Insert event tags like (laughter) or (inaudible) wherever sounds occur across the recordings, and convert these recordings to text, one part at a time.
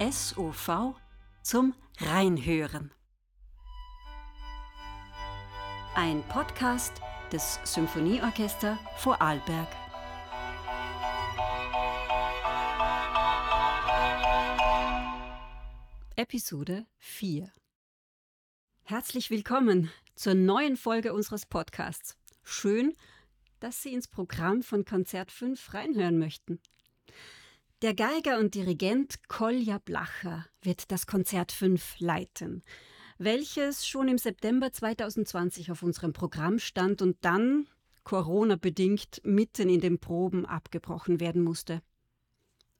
SOV zum Reinhören. Ein Podcast des Symphonieorchester Vorarlberg. Episode 4 Herzlich willkommen zur neuen Folge unseres Podcasts. Schön, dass Sie ins Programm von Konzert 5 reinhören möchten. Der Geiger und Dirigent Kolja Blacher wird das Konzert 5 leiten, welches schon im September 2020 auf unserem Programm stand und dann, Corona-bedingt, mitten in den Proben abgebrochen werden musste.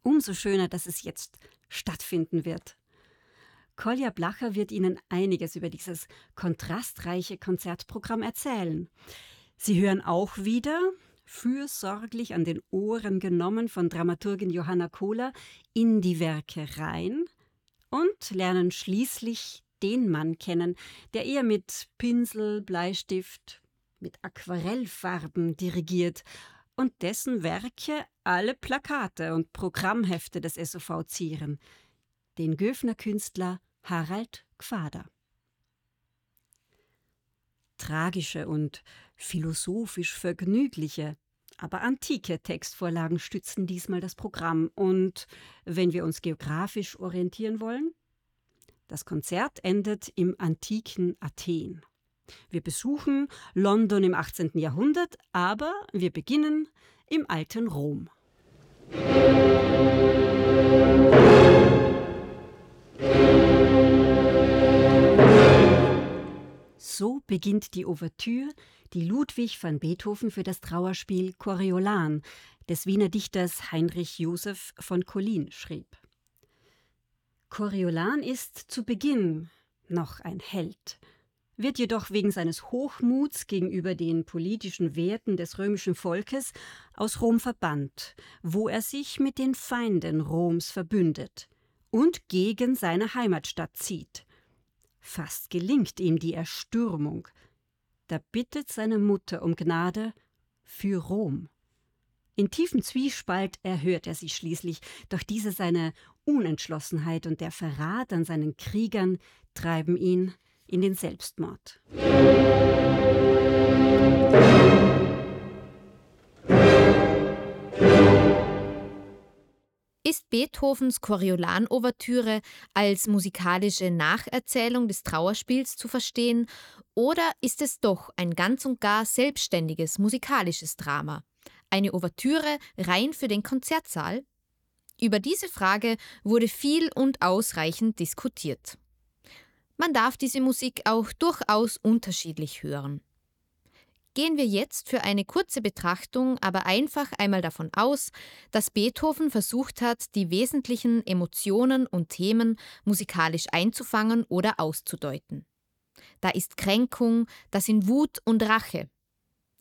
Umso schöner, dass es jetzt stattfinden wird. Kolja Blacher wird Ihnen einiges über dieses kontrastreiche Konzertprogramm erzählen. Sie hören auch wieder, fürsorglich an den Ohren genommen von Dramaturgin Johanna Kohler, in die Werke rein und lernen schließlich den Mann kennen, der eher mit Pinsel, Bleistift, mit Aquarellfarben dirigiert und dessen Werke alle Plakate und Programmhefte des SOV zieren, den Göfner Künstler Harald Gfader. Tragische und philosophisch vergnügliche, aber antike Textvorlagen stützen diesmal das Programm. Und wenn wir uns geografisch orientieren wollen, das Konzert endet im antiken Athen. Wir besuchen London im 18. Jahrhundert, aber wir beginnen im alten Rom. So beginnt die Ouvertüre, die Ludwig van Beethoven für das Trauerspiel Coriolan des Wiener Dichters Heinrich Joseph von Collin schrieb. Coriolan ist zu Beginn noch ein Held, wird jedoch wegen seines Hochmuts gegenüber den politischen Werten des römischen Volkes aus Rom verbannt, wo er sich mit den Feinden Roms verbündet und gegen seine Heimatstadt zieht. Fast gelingt ihm die Erstürmung. Da bittet seine Mutter um Gnade für Rom. In tiefem Zwiespalt erhört er sie schließlich, doch diese seine Unentschlossenheit und der Verrat an seinen Kriegern treiben ihn in den Selbstmord. Ist Beethovens Coriolan-Ouvertüre als musikalische Nacherzählung des Trauerspiels zu verstehen oder ist es doch ein ganz und gar selbstständiges musikalisches Drama? Eine Ouvertüre rein für den Konzertsaal? Über diese Frage wurde viel und ausreichend diskutiert. Man darf diese Musik auch durchaus unterschiedlich hören. Gehen wir jetzt für eine kurze Betrachtung aber einfach einmal davon aus, dass Beethoven versucht hat, die wesentlichen Emotionen und Themen musikalisch einzufangen oder auszudeuten. Da ist Kränkung, da sind Wut und Rache.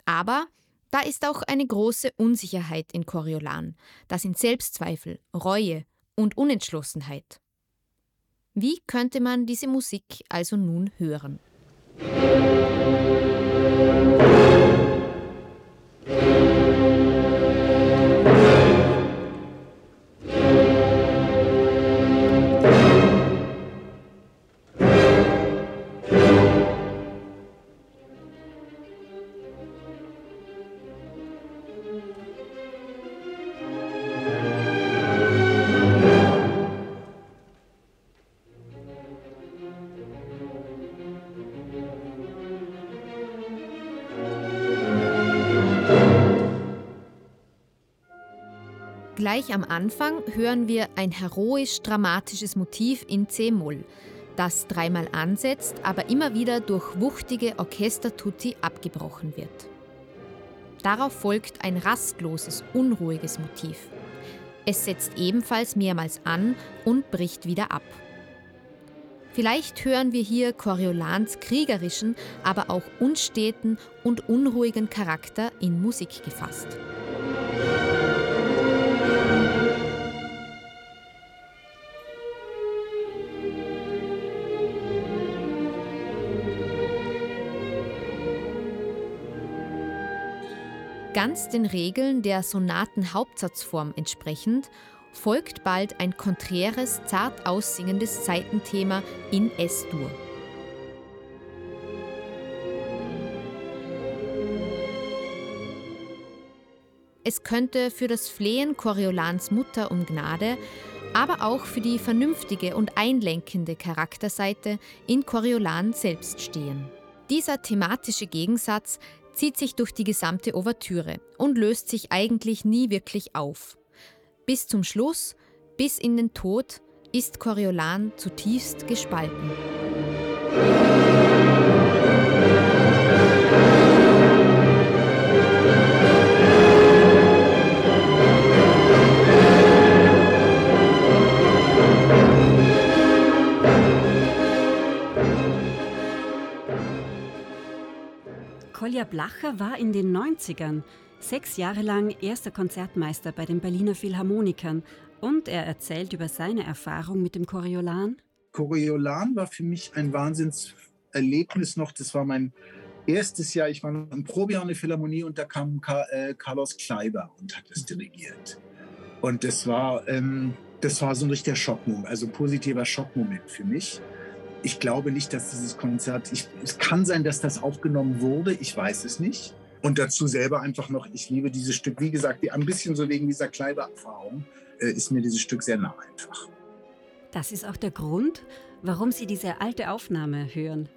Aber da ist auch eine große Unsicherheit in Coriolan, da sind Selbstzweifel, Reue und Unentschlossenheit. Wie könnte man diese Musik also nun hören? Gleich am Anfang hören wir ein heroisch-dramatisches Motiv in C-Moll, das dreimal ansetzt, aber immer wieder durch wuchtige Orchestertutti abgebrochen wird. Darauf folgt ein rastloses, unruhiges Motiv. Es setzt ebenfalls mehrmals an und bricht wieder ab. Vielleicht hören wir hier Coriolans kriegerischen, aber auch unsteten und unruhigen Charakter in Musik gefasst. Ganz den Regeln der Sonatenhauptsatzform entsprechend folgt bald ein konträres, zart aussingendes Seitenthema in S-Dur. Es könnte für das Flehen Coriolans Mutter um Gnade, aber auch für die vernünftige und einlenkende Charakterseite in Coriolan selbst stehen. Dieser thematische Gegensatz zieht sich durch die gesamte Ouvertüre und löst sich eigentlich nie wirklich auf. Bis zum Schluss, bis in den Tod, ist Coriolan zutiefst gespalten. Kolja Blacher war in den 90ern sechs Jahre lang erster Konzertmeister bei den Berliner Philharmonikern und er erzählt über seine Erfahrung mit dem Coriolan. Coriolan war für mich ein Wahnsinnserlebnis noch. Das war mein erstes Jahr. Ich war im Probejahr in der Philharmonie und da kam äh, Carlos Kleiber und hat es dirigiert. Und das war, ähm, das war so ein richtiger Schockmoment, also positiver Schockmoment für mich ich glaube nicht, dass dieses Konzert, ich, es kann sein, dass das aufgenommen wurde, ich weiß es nicht. Und dazu selber einfach noch, ich liebe dieses Stück, wie gesagt, ein bisschen so wegen dieser Kleidererfahrung äh, ist mir dieses Stück sehr nah einfach. Das ist auch der Grund, warum Sie diese alte Aufnahme hören.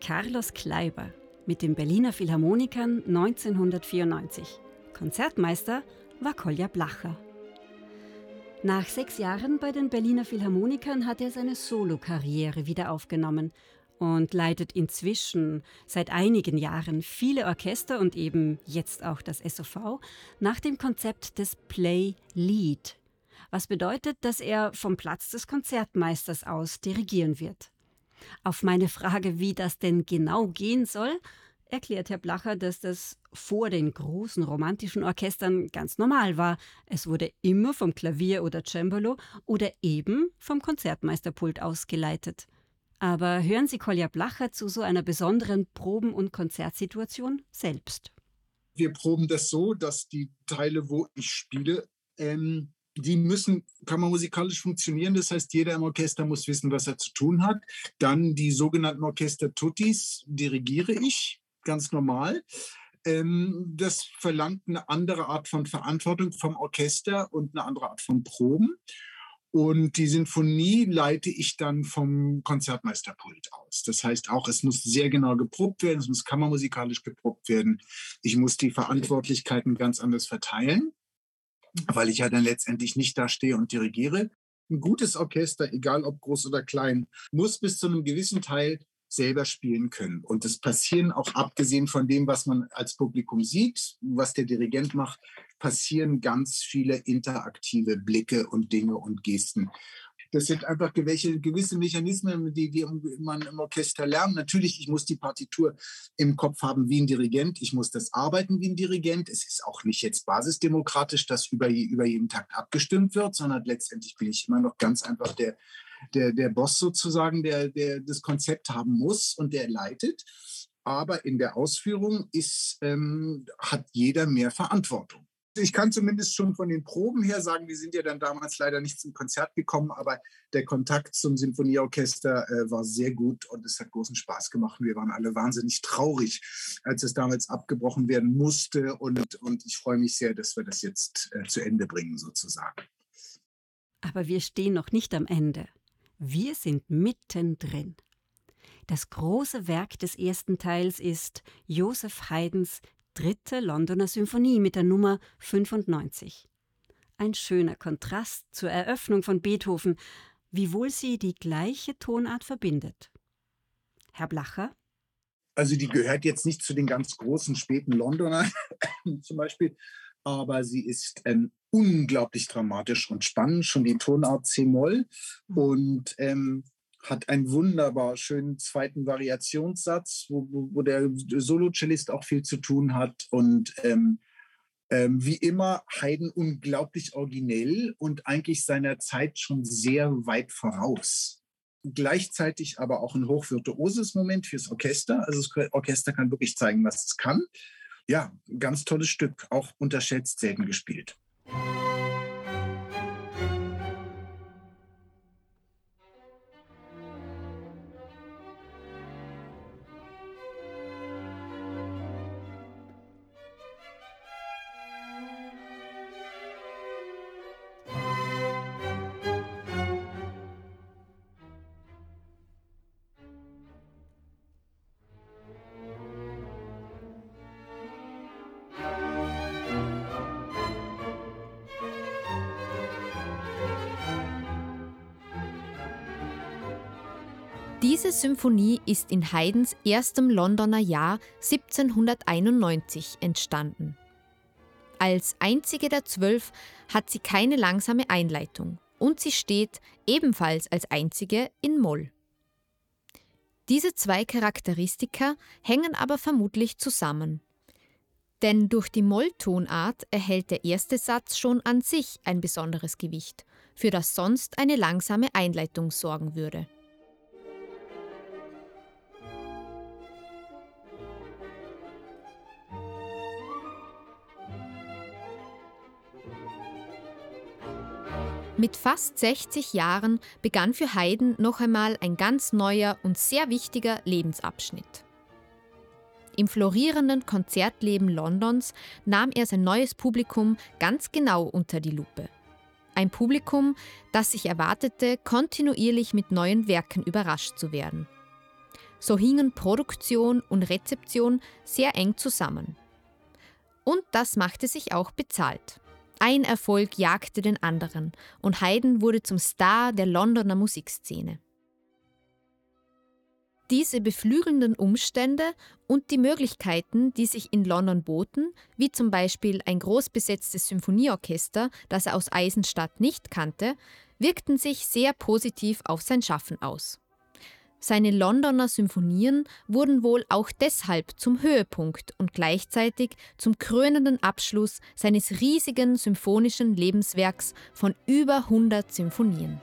Carlos Kleiber mit den Berliner Philharmonikern 1994. Konzertmeister war Kolja Blacher. Nach sechs Jahren bei den Berliner Philharmonikern hat er seine Solokarriere wieder aufgenommen und leitet inzwischen seit einigen Jahren viele Orchester und eben jetzt auch das SOV nach dem Konzept des Play Lead, was bedeutet, dass er vom Platz des Konzertmeisters aus dirigieren wird. Auf meine Frage, wie das denn genau gehen soll, erklärt Herr Blacher, dass das vor den großen romantischen Orchestern ganz normal war. Es wurde immer vom Klavier oder Cembalo oder eben vom Konzertmeisterpult ausgeleitet. Aber hören Sie Kolja Blacher zu so einer besonderen Proben- und Konzertsituation selbst. Wir proben das so, dass die Teile, wo ich spiele, ähm, die müssen kammermusikalisch funktionieren. Das heißt, jeder im Orchester muss wissen, was er zu tun hat. Dann die sogenannten Orchester Tutis dirigiere ich ganz normal. Ähm, das verlangt eine andere Art von Verantwortung vom Orchester und eine andere Art von Proben. Und die Sinfonie leite ich dann vom Konzertmeisterpult aus. Das heißt auch, es muss sehr genau geprobt werden, es muss kammermusikalisch geprobt werden. Ich muss die Verantwortlichkeiten ganz anders verteilen, weil ich ja dann letztendlich nicht da stehe und dirigiere. Ein gutes Orchester, egal ob groß oder klein, muss bis zu einem gewissen Teil selber spielen können. Und es passieren auch, abgesehen von dem, was man als Publikum sieht, was der Dirigent macht, passieren ganz viele interaktive Blicke und Dinge und Gesten. Das sind einfach gewisse, Mechanismen, die, die man im Orchester lernt. Natürlich, ich muss die Partitur im Kopf haben wie ein Dirigent. Ich muss das arbeiten wie ein Dirigent. Es ist auch nicht jetzt basisdemokratisch, dass über, über jeden Takt abgestimmt wird, sondern letztendlich bin ich immer noch ganz einfach der, der, der Boss sozusagen, der, der das Konzept haben muss und der leitet. Aber in der Ausführung ist, ähm, hat jeder mehr Verantwortung. Ich kann zumindest schon von den Proben her sagen, wir sind ja dann damals leider nicht zum Konzert gekommen, aber der Kontakt zum Sinfonieorchester äh, war sehr gut und es hat großen Spaß gemacht. Wir waren alle wahnsinnig traurig, als es damals abgebrochen werden musste und, und ich freue mich sehr, dass wir das jetzt äh, zu Ende bringen sozusagen. Aber wir stehen noch nicht am Ende. Wir sind mittendrin. Das große Werk des ersten Teils ist Joseph Haydns dritte Londoner Symphonie mit der Nummer 95. Ein schöner Kontrast zur Eröffnung von Beethoven, wiewohl sie die gleiche Tonart verbindet. Herr Blacher? Also die gehört jetzt nicht zu den ganz großen späten Londoner (laughs) zum Beispiel, aber sie ist ähm, unglaublich dramatisch und spannend, schon die Tonart C-Moll mhm. und ähm, hat einen wunderbar schönen zweiten Variationssatz, wo, wo, wo der Solo-Cellist auch viel zu tun hat und ähm, ähm, wie immer Haydn unglaublich originell und eigentlich seiner Zeit schon sehr weit voraus. Gleichzeitig aber auch ein hochvirtuoses Moment fürs Orchester. Also das Orchester kann wirklich zeigen, was es kann ja, ganz tolles Stück, auch unterschätzt, selten gespielt. Diese Symphonie ist in Haydns erstem Londoner Jahr 1791 entstanden. Als einzige der zwölf hat sie keine langsame Einleitung und sie steht ebenfalls als einzige in Moll. Diese zwei Charakteristika hängen aber vermutlich zusammen. Denn durch die Molltonart erhält der erste Satz schon an sich ein besonderes Gewicht, für das sonst eine langsame Einleitung sorgen würde. Mit fast 60 Jahren begann für Haydn noch einmal ein ganz neuer und sehr wichtiger Lebensabschnitt. Im florierenden Konzertleben Londons nahm er sein neues Publikum ganz genau unter die Lupe. Ein Publikum, das sich erwartete, kontinuierlich mit neuen Werken überrascht zu werden. So hingen Produktion und Rezeption sehr eng zusammen. Und das machte sich auch bezahlt. Ein Erfolg jagte den anderen und Haydn wurde zum Star der Londoner Musikszene. Diese beflügelnden Umstände und die Möglichkeiten, die sich in London boten, wie zum Beispiel ein großbesetztes Symphonieorchester, das er aus Eisenstadt nicht kannte, wirkten sich sehr positiv auf sein Schaffen aus. Seine Londoner Symphonien wurden wohl auch deshalb zum Höhepunkt und gleichzeitig zum krönenden Abschluss seines riesigen symphonischen Lebenswerks von über 100 Symphonien.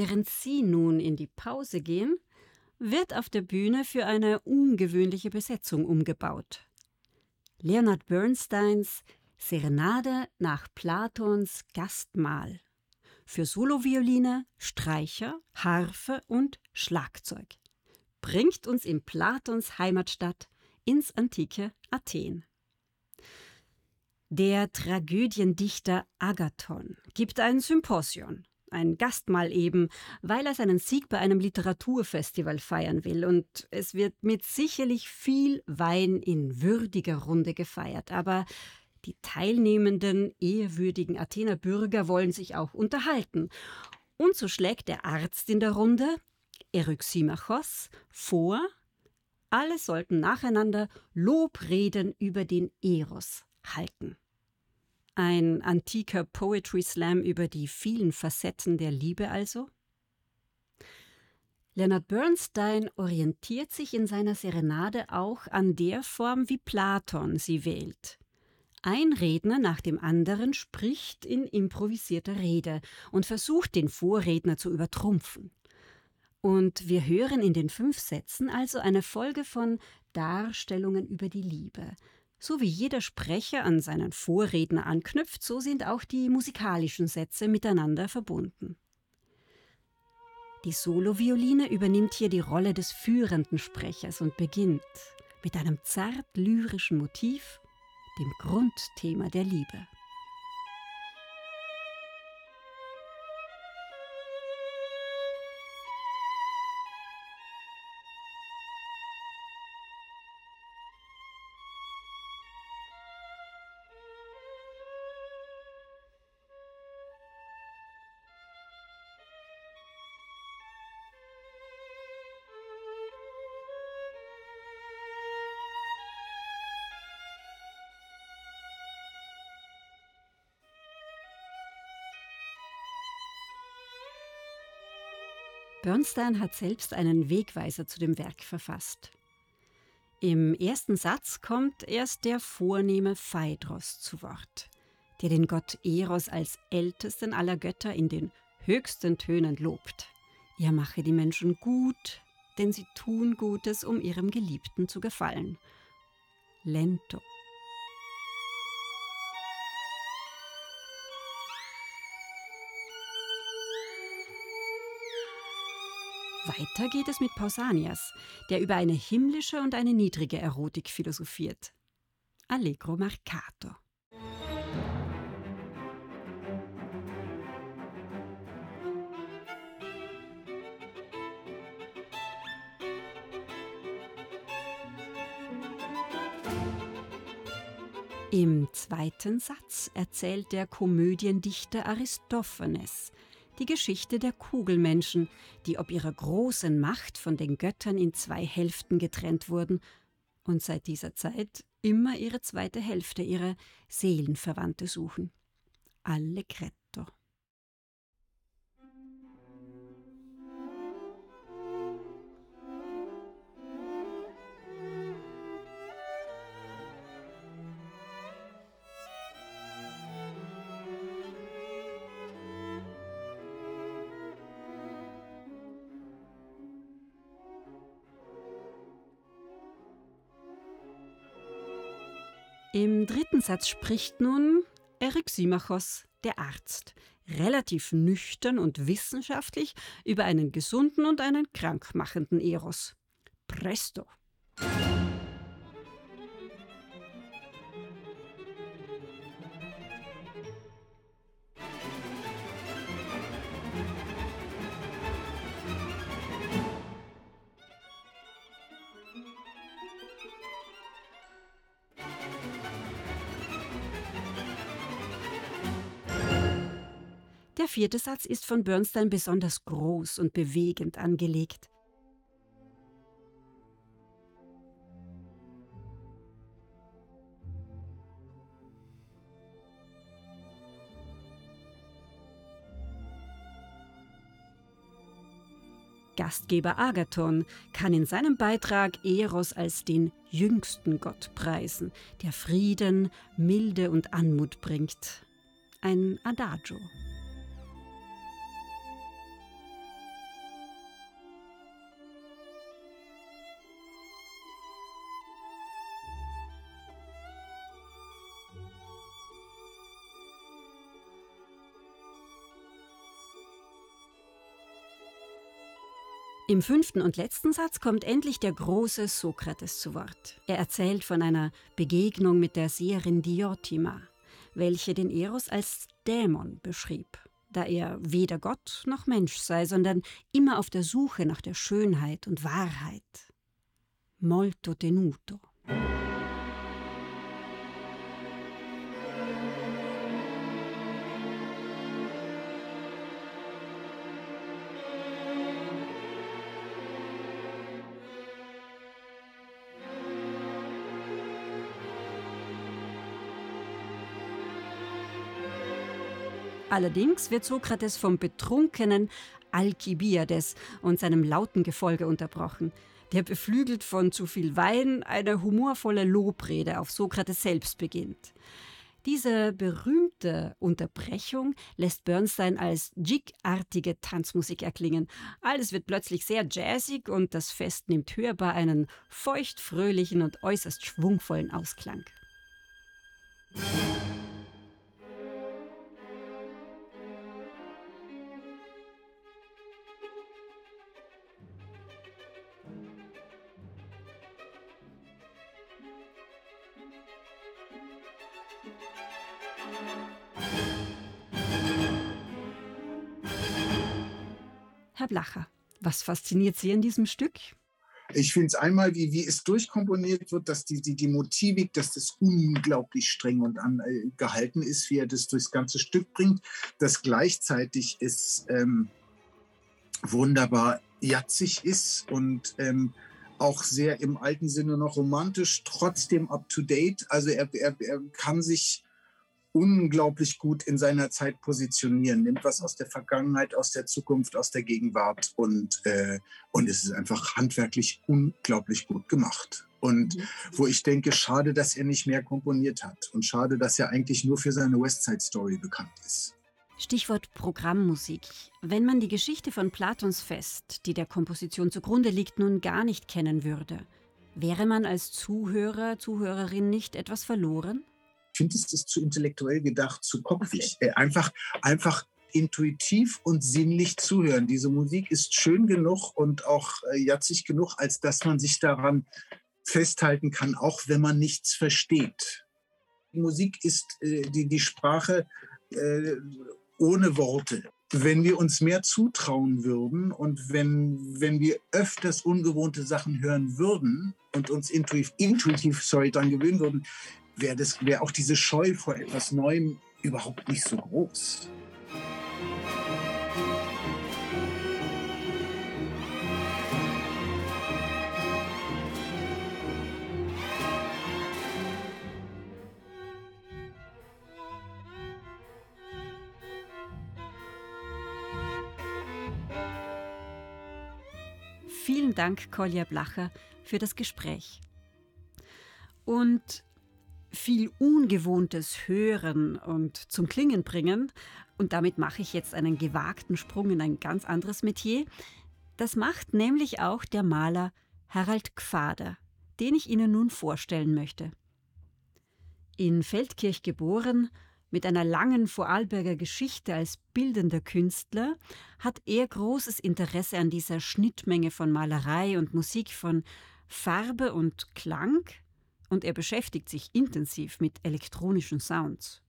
Während Sie nun in die Pause gehen, wird auf der Bühne für eine ungewöhnliche Besetzung umgebaut. Leonard Bernsteins Serenade nach Platons Gastmahl für Solovioline, Streicher, Harfe und Schlagzeug bringt uns in Platons Heimatstadt ins antike Athen. Der Tragödiendichter Agathon gibt ein Symposion ein Gastmahl eben, weil er seinen Sieg bei einem Literaturfestival feiern will. Und es wird mit sicherlich viel Wein in würdiger Runde gefeiert. Aber die teilnehmenden, ehrwürdigen Athener Bürger wollen sich auch unterhalten. Und so schlägt der Arzt in der Runde, Eryximachos, vor, alle sollten nacheinander Lobreden über den Eros halten. Ein antiker Poetry Slam über die vielen Facetten der Liebe also? Leonard Bernstein orientiert sich in seiner Serenade auch an der Form, wie Platon sie wählt. Ein Redner nach dem anderen spricht in improvisierter Rede und versucht, den Vorredner zu übertrumpfen. Und wir hören in den fünf Sätzen also eine Folge von Darstellungen über die Liebe, so wie jeder Sprecher an seinen Vorredner anknüpft, so sind auch die musikalischen Sätze miteinander verbunden. Die Solovioline übernimmt hier die Rolle des führenden Sprechers und beginnt mit einem zart lyrischen Motiv, dem Grundthema der Liebe. Bernstein hat selbst einen Wegweiser zu dem Werk verfasst. Im ersten Satz kommt erst der vornehme Phaedros zu Wort, der den Gott Eros als ältesten aller Götter in den höchsten Tönen lobt. Er mache die Menschen gut, denn sie tun Gutes, um ihrem Geliebten zu gefallen. Lento. Weiter geht es mit Pausanias, der über eine himmlische und eine niedrige Erotik philosophiert. Allegro Marcato. Im zweiten Satz erzählt der Komödiendichter Aristophanes die Geschichte der Kugelmenschen, die ob ihrer großen Macht von den Göttern in zwei Hälften getrennt wurden und seit dieser Zeit immer ihre zweite Hälfte, ihre Seelenverwandte suchen. Allegretto. Im dritten Satz spricht nun Eryximachos, der Arzt, relativ nüchtern und wissenschaftlich über einen gesunden und einen krankmachenden Eros. Presto! Der vierte Satz ist von Bernstein besonders groß und bewegend angelegt. Gastgeber Agathon kann in seinem Beitrag Eros als den jüngsten Gott preisen, der Frieden, Milde und Anmut bringt. Ein Adagio. Im fünften und letzten Satz kommt endlich der große Sokrates zu Wort. Er erzählt von einer Begegnung mit der Seherin Diotima, welche den Eros als Dämon beschrieb, da er weder Gott noch Mensch sei, sondern immer auf der Suche nach der Schönheit und Wahrheit. Molto tenuto. Allerdings wird Sokrates vom betrunkenen Alkibiades und seinem lauten Gefolge unterbrochen. Der beflügelt von zu viel Wein eine humorvolle Lobrede auf Sokrates selbst beginnt. Diese berühmte Unterbrechung lässt Bernstein als Jig-artige Tanzmusik erklingen. Alles wird plötzlich sehr jazzig und das Fest nimmt hörbar einen feuchtfröhlichen und äußerst schwungvollen Ausklang. Blacher, was fasziniert Sie in diesem Stück? Ich finde es einmal, wie, wie es durchkomponiert wird, dass die, die, die Motivik, dass das unglaublich streng und an, äh, gehalten ist, wie er das durchs ganze Stück bringt, dass gleichzeitig es ähm, wunderbar jatzig ist und ähm, auch sehr im alten Sinne noch romantisch, trotzdem up-to-date. Also er, er, er kann sich unglaublich gut in seiner Zeit positionieren, nimmt was aus der Vergangenheit, aus der Zukunft, aus der Gegenwart und, äh, und es ist einfach handwerklich unglaublich gut gemacht. Und mhm. wo ich denke, schade, dass er nicht mehr komponiert hat und schade, dass er eigentlich nur für seine Westside Story bekannt ist. Stichwort Programmmusik. Wenn man die Geschichte von Platons Fest, die der Komposition zugrunde liegt, nun gar nicht kennen würde, wäre man als Zuhörer, Zuhörerin nicht etwas verloren? Finde, es ist zu intellektuell gedacht, zu kopfig. Okay. Äh, einfach, einfach intuitiv und sinnlich zuhören. Diese Musik ist schön genug und auch äh, jatzig genug, als dass man sich daran festhalten kann, auch wenn man nichts versteht. Die Musik ist äh, die, die Sprache äh, ohne Worte. Wenn wir uns mehr zutrauen würden und wenn, wenn wir öfters ungewohnte Sachen hören würden und uns intuitiv, intuitiv sorry, daran gewöhnen würden, wäre wär auch diese Scheu vor etwas Neuem überhaupt nicht so groß. Vielen Dank, Kolja Blacher, für das Gespräch. Und viel Ungewohntes hören und zum Klingen bringen, und damit mache ich jetzt einen gewagten Sprung in ein ganz anderes Metier, das macht nämlich auch der Maler Harald Gfader, den ich Ihnen nun vorstellen möchte. In Feldkirch geboren mit einer langen Vorarlberger Geschichte als bildender Künstler hat er großes Interesse an dieser Schnittmenge von Malerei und Musik, von Farbe und Klang, und er beschäftigt sich intensiv mit elektronischen Sounds.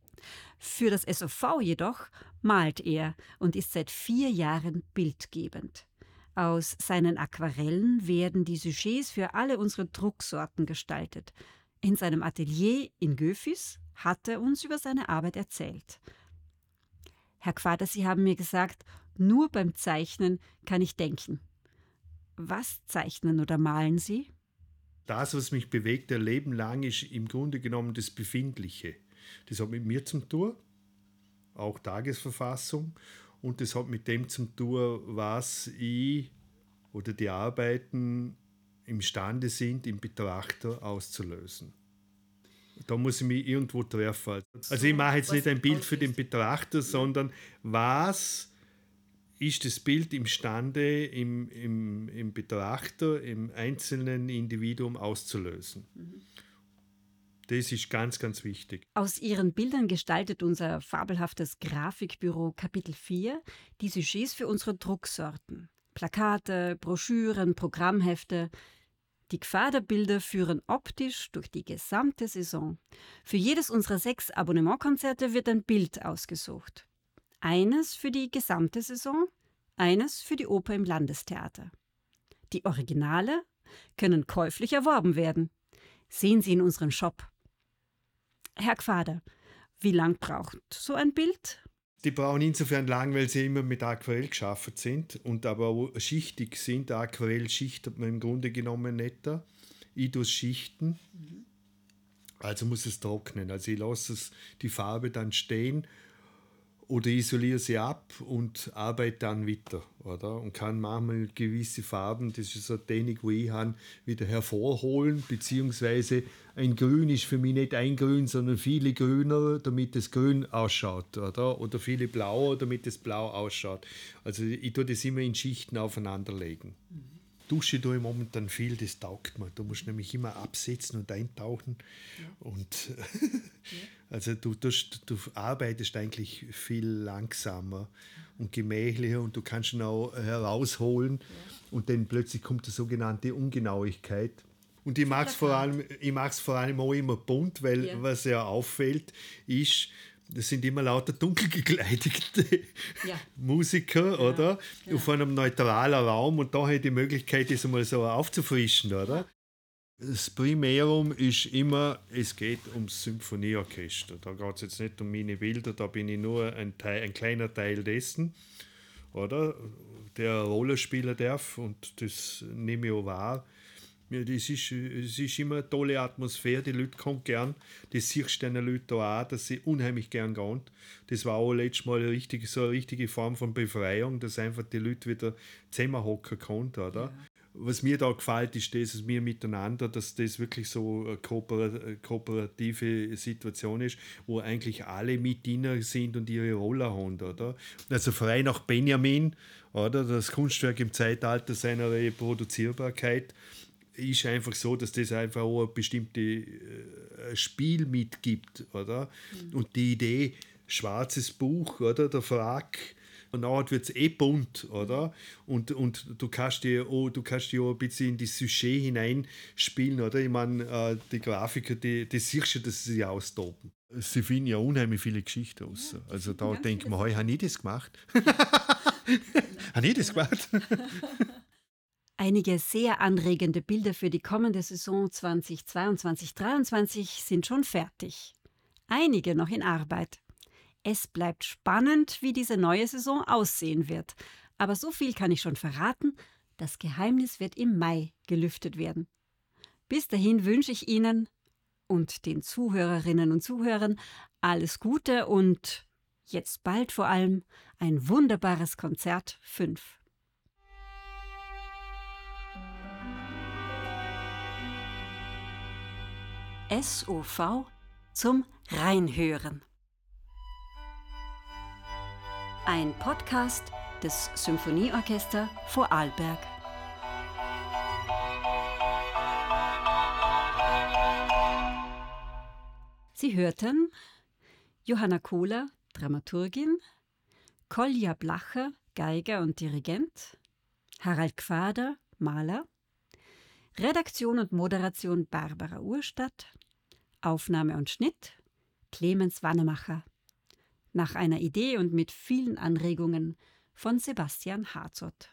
Für das SOV jedoch malt er und ist seit vier Jahren bildgebend. Aus seinen Aquarellen werden die Sujets für alle unsere Drucksorten gestaltet. In seinem Atelier in Göfis hat er uns über seine Arbeit erzählt. Herr Quader, Sie haben mir gesagt, nur beim Zeichnen kann ich denken. Was zeichnen oder malen Sie? Das, was mich bewegt, der Leben lang, ist im Grunde genommen das Befindliche. Das hat mit mir zu tun, auch Tagesverfassung, und das hat mit dem zu tun, was ich oder die Arbeiten imstande sind, im Betrachter auszulösen da muss ich mich irgendwo treffen. Also ich mache jetzt nicht ein Bild für den Betrachter, sondern was ist das Bild imstande, im, im, im Betrachter, im einzelnen Individuum auszulösen. Das ist ganz, ganz wichtig. Aus Ihren Bildern gestaltet unser fabelhaftes Grafikbüro Kapitel 4 die Sujets für unsere Drucksorten. Plakate, Broschüren, Programmhefte, die Gfaderbilder führen optisch durch die gesamte Saison. Für jedes unserer sechs Abonnementkonzerte wird ein Bild ausgesucht. Eines für die gesamte Saison, eines für die Oper im Landestheater. Die Originale können käuflich erworben werden. Sehen Sie in unseren Shop. Herr Gfader, wie lang braucht so ein Bild? Die brauchen insofern lang, weil sie immer mit Aquarell geschaffen sind und aber auch schichtig sind. Aquarell schichtet man im Grunde genommen nicht. Ich tue schichten. Also muss es trocknen. Also ich lasse es, die Farbe dann stehen oder isoliere sie ab und arbeite dann weiter, oder? Und kann manchmal gewisse Farben, das ist so eine Technik, die ich habe, wieder hervorholen, beziehungsweise ein Grün ist für mich nicht ein Grün, sondern viele grüner, damit es grün ausschaut, oder? Oder viele blauer, damit es blau ausschaut. Also ich tue das immer in Schichten aufeinanderlegen. Mhm. Dusche tue ich momentan viel, das taugt mir. Du musst nämlich immer absetzen und eintauchen. Ja. Und (laughs) ja. also du, du, du, arbeitest eigentlich viel langsamer und gemächlicher und du kannst ihn auch herausholen ja. und dann plötzlich kommt die sogenannte Ungenauigkeit. Und ich mag es vor, allem, vor allem auch immer bunt, weil was ja auffällt, ist, das sind immer lauter dunkel gekleidete ja. (laughs) Musiker, ja, oder? Ja. Auf einem neutralen Raum und da ich die Möglichkeit, das einmal so aufzufrischen, oder? Das Primärum ist immer, es geht ums Symphonieorchester. Da geht es jetzt nicht um meine Bilder, da bin ich nur ein, Teil, ein kleiner Teil dessen, oder? Der Rolle spielen darf und das nehme ich auch wahr. Ja, das ist, es ist immer eine tolle Atmosphäre, die Leute kommen gern. Das siehst du den Leuten auch, dass sie unheimlich gern gehen. Das war auch letztes Mal eine richtige, so eine richtige Form von Befreiung, dass einfach die Leute wieder zusammenhocken konnten, oder? Ja. Was mir da gefällt, ist das, dass wir miteinander, dass das wirklich so eine kooperative Situation ist, wo eigentlich alle mit drin sind und ihre Rolle haben, oder? Also frei nach Benjamin, oder? Das Kunstwerk im Zeitalter seiner Reproduzierbarkeit ist einfach so, dass das einfach auch ein bestimmtes äh, Spiel mitgibt, oder? Mhm. Und die Idee, schwarzes Buch, oder? Der Verlag. Und dann wird es eh bunt, oder? Und, und du kannst dir auch, du kannst dir auch ein bisschen in das Sujet hineinspielen, oder? Ich meine, äh, die Grafiker, die, die siehst du, dass sie sich austoben. Sie finden ja unheimlich viele Geschichten aus. Also da denkt man, hey, habe ich das gemacht? (laughs) habe ich das gemacht? (laughs) Einige sehr anregende Bilder für die kommende Saison 2022-2023 sind schon fertig. Einige noch in Arbeit. Es bleibt spannend, wie diese neue Saison aussehen wird. Aber so viel kann ich schon verraten, das Geheimnis wird im Mai gelüftet werden. Bis dahin wünsche ich Ihnen und den Zuhörerinnen und Zuhörern alles Gute und jetzt bald vor allem ein wunderbares Konzert 5. SOV zum Reinhören. Ein Podcast des Symphonieorchester Vorarlberg. Sie hörten Johanna Kohler, Dramaturgin, Kolja Blacher, Geiger und Dirigent, Harald Quader, Maler, Redaktion und Moderation Barbara Urstadt, Aufnahme und Schnitt Clemens Wannemacher. Nach einer Idee und mit vielen Anregungen von Sebastian Harzott.